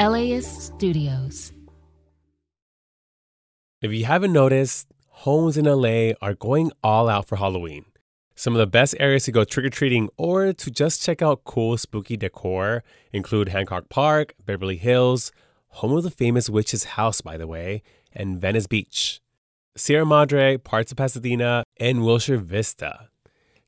LAist Studios. If you haven't noticed, homes in LA are going all out for Halloween. Some of the best areas to go trick or treating or to just check out cool, spooky decor include Hancock Park, Beverly Hills, home of the famous witch's house, by the way, and Venice Beach, Sierra Madre, parts of Pasadena, and Wilshire Vista.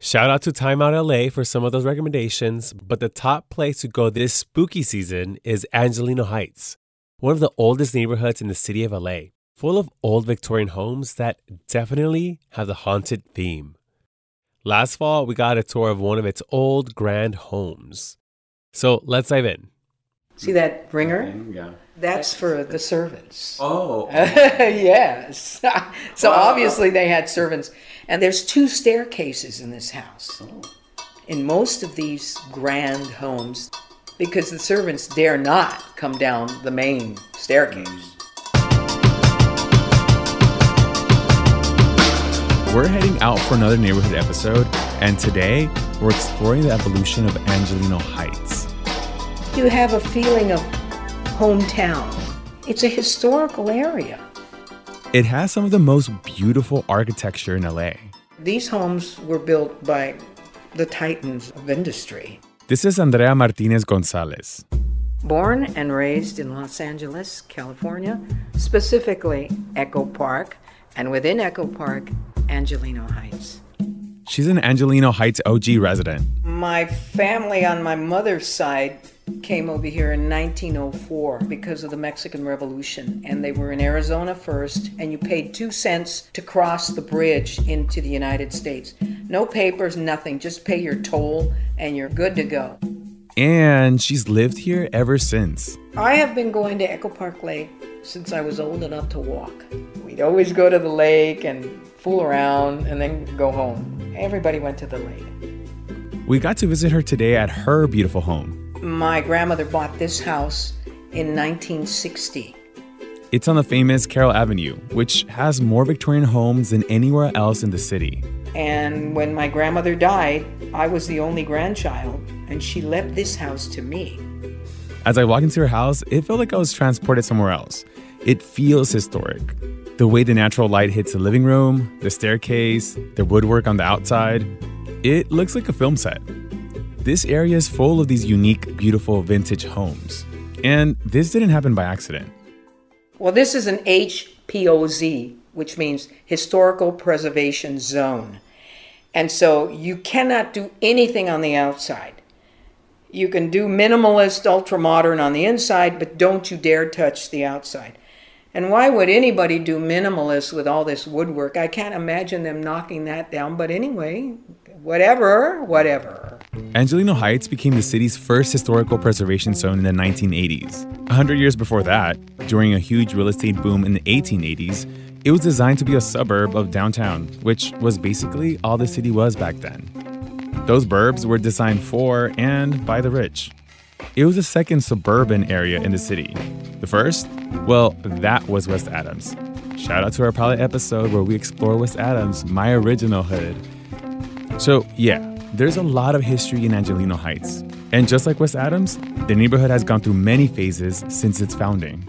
Shout out to Time Out LA for some of those recommendations, but the top place to go this spooky season is Angelino Heights, one of the oldest neighborhoods in the city of LA, full of old Victorian homes that definitely have the haunted theme. Last fall, we got a tour of one of its old grand homes. So let's dive in. See that ringer? Yeah. That's for the servants. Oh. oh. yes. so obviously they had servants. And there's two staircases in this house. Oh. In most of these grand homes, because the servants dare not come down the main staircase. Mm. We're heading out for another neighborhood episode, and today we're exploring the evolution of Angelino Heights. You have a feeling of hometown. It's a historical area. It has some of the most beautiful architecture in LA. These homes were built by the titans of industry. This is Andrea Martinez Gonzalez. Born and raised in Los Angeles, California, specifically Echo Park, and within Echo Park, Angelino Heights. She's an Angelino Heights OG resident. My family on my mother's side came over here in 1904 because of the Mexican Revolution, and they were in Arizona first, and you paid two cents to cross the bridge into the United States. No papers, nothing, just pay your toll, and you're good to go. And she's lived here ever since. I have been going to Echo Park Lake since I was old enough to walk. We'd always go to the lake and fool around and then go home. Everybody went to the lake. We got to visit her today at her beautiful home. My grandmother bought this house in 1960. It's on the famous Carroll Avenue, which has more Victorian homes than anywhere else in the city. And when my grandmother died, I was the only grandchild, and she left this house to me. As I walked into her house, it felt like I was transported somewhere else. It feels historic. The way the natural light hits the living room, the staircase, the woodwork on the outside, it looks like a film set. This area is full of these unique, beautiful vintage homes. And this didn't happen by accident. Well, this is an HPOZ, which means Historical Preservation Zone. And so you cannot do anything on the outside. You can do minimalist, ultra modern on the inside, but don't you dare touch the outside. And why would anybody do minimalist with all this woodwork? I can't imagine them knocking that down, but anyway, whatever, whatever. Angelino Heights became the city's first historical preservation zone in the 1980s. A hundred years before that, during a huge real estate boom in the 1880s, it was designed to be a suburb of downtown, which was basically all the city was back then. Those burbs were designed for and by the rich. It was the second suburban area in the city. The first? Well, that was West Adams. Shout out to our pilot episode where we explore West Adams, my original hood. So, yeah, there's a lot of history in Angelino Heights. And just like West Adams, the neighborhood has gone through many phases since its founding.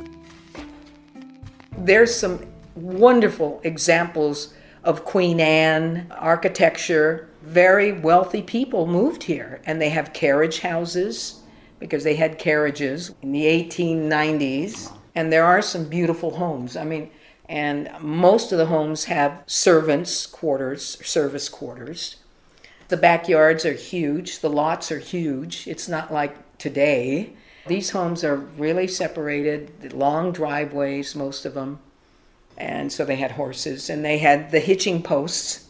There's some wonderful examples of Queen Anne architecture. Very wealthy people moved here, and they have carriage houses because they had carriages in the 1890s. And there are some beautiful homes. I mean, and most of the homes have servants' quarters, service quarters. The backyards are huge, the lots are huge. It's not like today. These homes are really separated, long driveways, most of them. And so they had horses and they had the hitching posts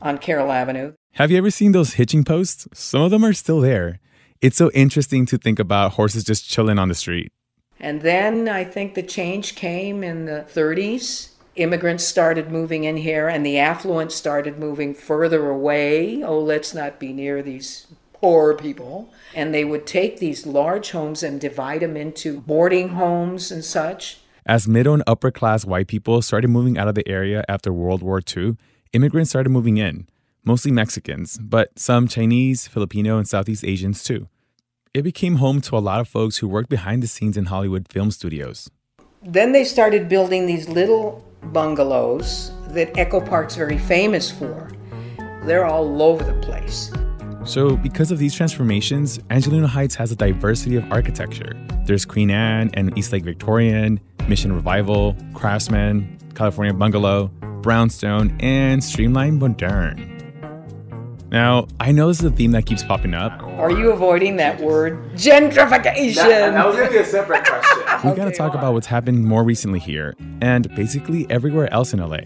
on Carroll Avenue. Have you ever seen those hitching posts? Some of them are still there. It's so interesting to think about horses just chilling on the street. And then I think the change came in the 30s. Immigrants started moving in here, and the affluent started moving further away. Oh, let's not be near these poor people. And they would take these large homes and divide them into boarding homes and such. As middle and upper class white people started moving out of the area after World War II, immigrants started moving in mostly Mexicans, but some Chinese, Filipino, and Southeast Asians too. It became home to a lot of folks who worked behind the scenes in Hollywood film studios. Then they started building these little bungalows that Echo Park's very famous for. They're all over the place. So, because of these transformations, Angelino Heights has a diversity of architecture. There's Queen Anne and Eastlake Victorian, Mission Revival, Craftsman, California Bungalow, Brownstone, and Streamline Moderne. Now, I know this is a theme that keeps popping up. Are you avoiding that word? Gentrification! That, that was going to be a separate question. we got to talk about what's happened more recently here and basically everywhere else in LA.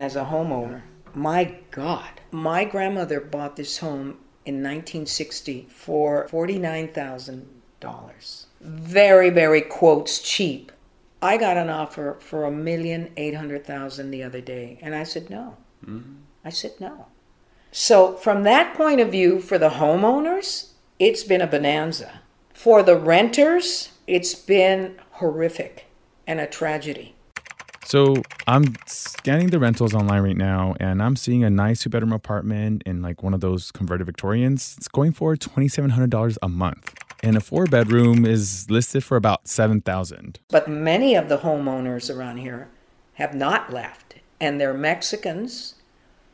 As a homeowner, my God, my grandmother bought this home in 1960 for $49,000. Very, very quotes cheap. I got an offer for a million eight hundred thousand the other day, and I said no. Mm-hmm. I said no. So, from that point of view, for the homeowners, it's been a bonanza. For the renters, it's been horrific and a tragedy. So, I'm scanning the rentals online right now and I'm seeing a nice two bedroom apartment in like one of those converted Victorians. It's going for $2,700 a month. And a four bedroom is listed for about 7000 But many of the homeowners around here have not left, and they're Mexicans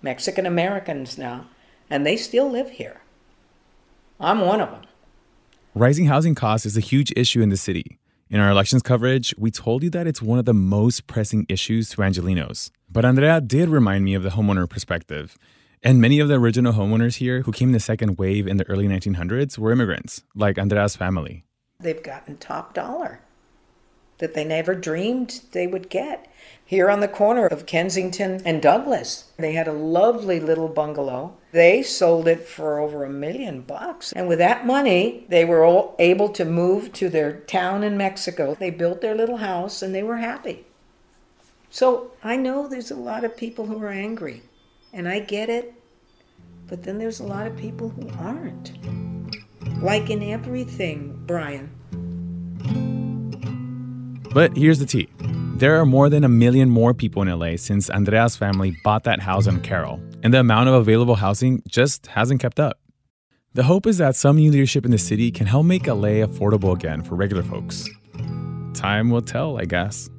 Mexican Americans now, and they still live here. I'm one of them. Rising housing costs is a huge issue in the city. In our elections coverage, we told you that it's one of the most pressing issues to Angelinos. But Andrea did remind me of the homeowner perspective. And many of the original homeowners here who came in the second wave in the early 1900s were immigrants, like Andrea's family. They've gotten top dollar that they never dreamed they would get here on the corner of Kensington and Douglas. They had a lovely little bungalow. They sold it for over a million bucks. And with that money, they were able to move to their town in Mexico. They built their little house and they were happy. So I know there's a lot of people who are angry, and I get it. But then there's a lot of people who aren't. Like in everything, Brian. But here's the tea there are more than a million more people in LA since Andrea's family bought that house on Carroll, and the amount of available housing just hasn't kept up. The hope is that some new leadership in the city can help make LA affordable again for regular folks. Time will tell, I guess.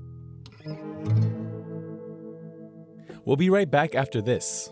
We'll be right back after this.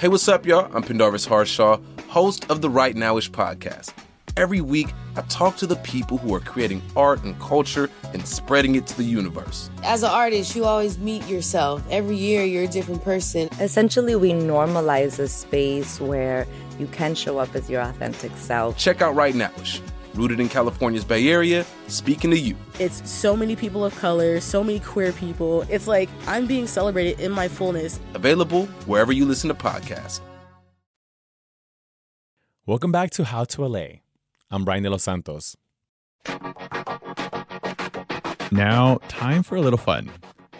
Hey, what's up, y'all? I'm Pendarvis Harshaw, host of the Right Nowish podcast. Every week, I talk to the people who are creating art and culture and spreading it to the universe. As an artist, you always meet yourself. Every year, you're a different person. Essentially, we normalize a space where you can show up as your authentic self. Check out Right Nowish rooted in California's Bay Area, speaking to you. It's so many people of color, so many queer people. It's like I'm being celebrated in my fullness. Available wherever you listen to podcasts. Welcome back to How to LA. I'm Brian De Los Santos. Now, time for a little fun.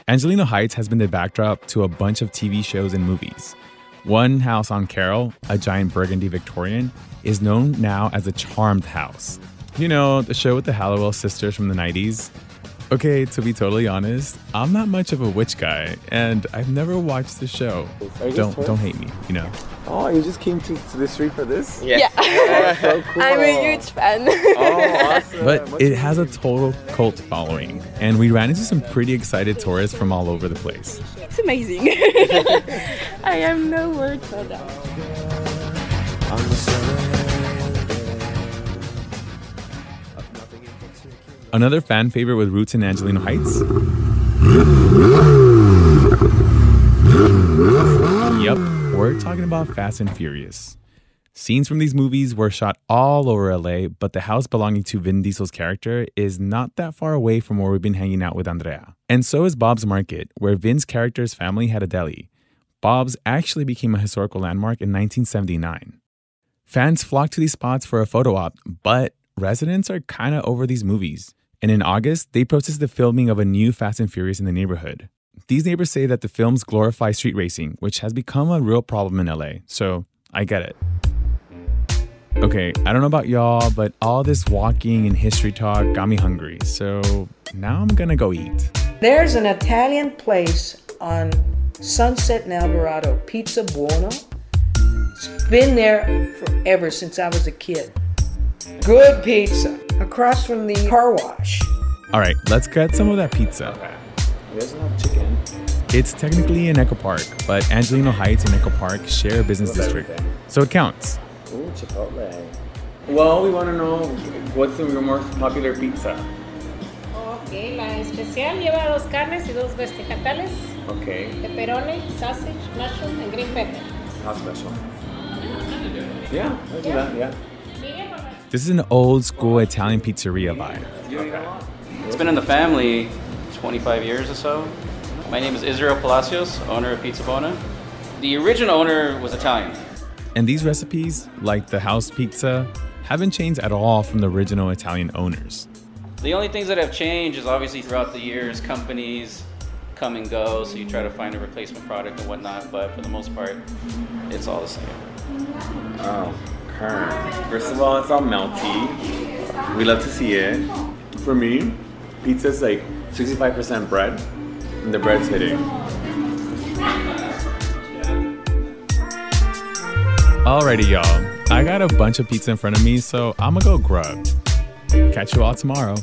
Angelino Heights has been the backdrop to a bunch of TV shows and movies. One house on Carroll, a giant burgundy Victorian, is known now as a Charmed House. You know, the show with the Halliwell sisters from the 90s? Okay, to be totally honest, I'm not much of a witch guy, and I've never watched the show. Don't don't hate me, you know. Oh, you just came to, to the street for this? Yeah. Oh, so cool. I'm a huge fan. Oh, awesome. But it has a total cult following, and we ran into some pretty excited tourists from all over the place. It's amazing. I have no words for that. Another fan favorite with roots in Angelino Heights. Yep, we're talking about Fast and Furious. Scenes from these movies were shot all over LA, but the house belonging to Vin Diesel's character is not that far away from where we've been hanging out with Andrea. And so is Bob's Market, where Vin's character's family had a deli. Bob's actually became a historical landmark in 1979. Fans flock to these spots for a photo op, but residents are kind of over these movies. And in August, they protested the filming of a new Fast and Furious in the neighborhood. These neighbors say that the films glorify street racing, which has become a real problem in LA, so I get it. Okay, I don't know about y'all, but all this walking and history talk got me hungry, so now I'm gonna go eat. There's an Italian place on Sunset and Alvarado, Pizza Buono. It's been there forever since I was a kid. Good pizza across from the car wash. All right, let's get some of that pizza. There's no chicken. It's technically in Echo Park, but Angelino Heights and Echo Park share a business district, so it counts. Ooh, Chipotle. Well, we want to know what's your most popular pizza? Ok, la especial lleva dos carnes y dos vegetales, Okay. pepperoni, sausage, mushroom, and green pepper. How special? Yeah, let's do that, yeah. This is an old school Italian pizzeria vibe. It's been in the family 25 years or so. My name is Israel Palacios, owner of Pizza Buono. The original owner was Italian. And these recipes, like the house pizza, haven't changed at all from the original Italian owners. The only things that have changed is obviously throughout the years, companies come and go, so you try to find a replacement product and whatnot, but for the most part, it's all the same. Oh, current. First of all, it's all melty. We love to see it. For me, pizza's like 65% bread, and the bread's hitting. Alrighty, y'all. I got a bunch of pizza in front of me, so I'm gonna go grub. Catch you all tomorrow.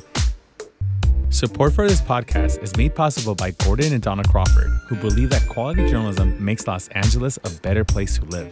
Support for this podcast is made possible by Gordon and Donna Crawford, who believe that quality journalism makes Los Angeles a better place to live.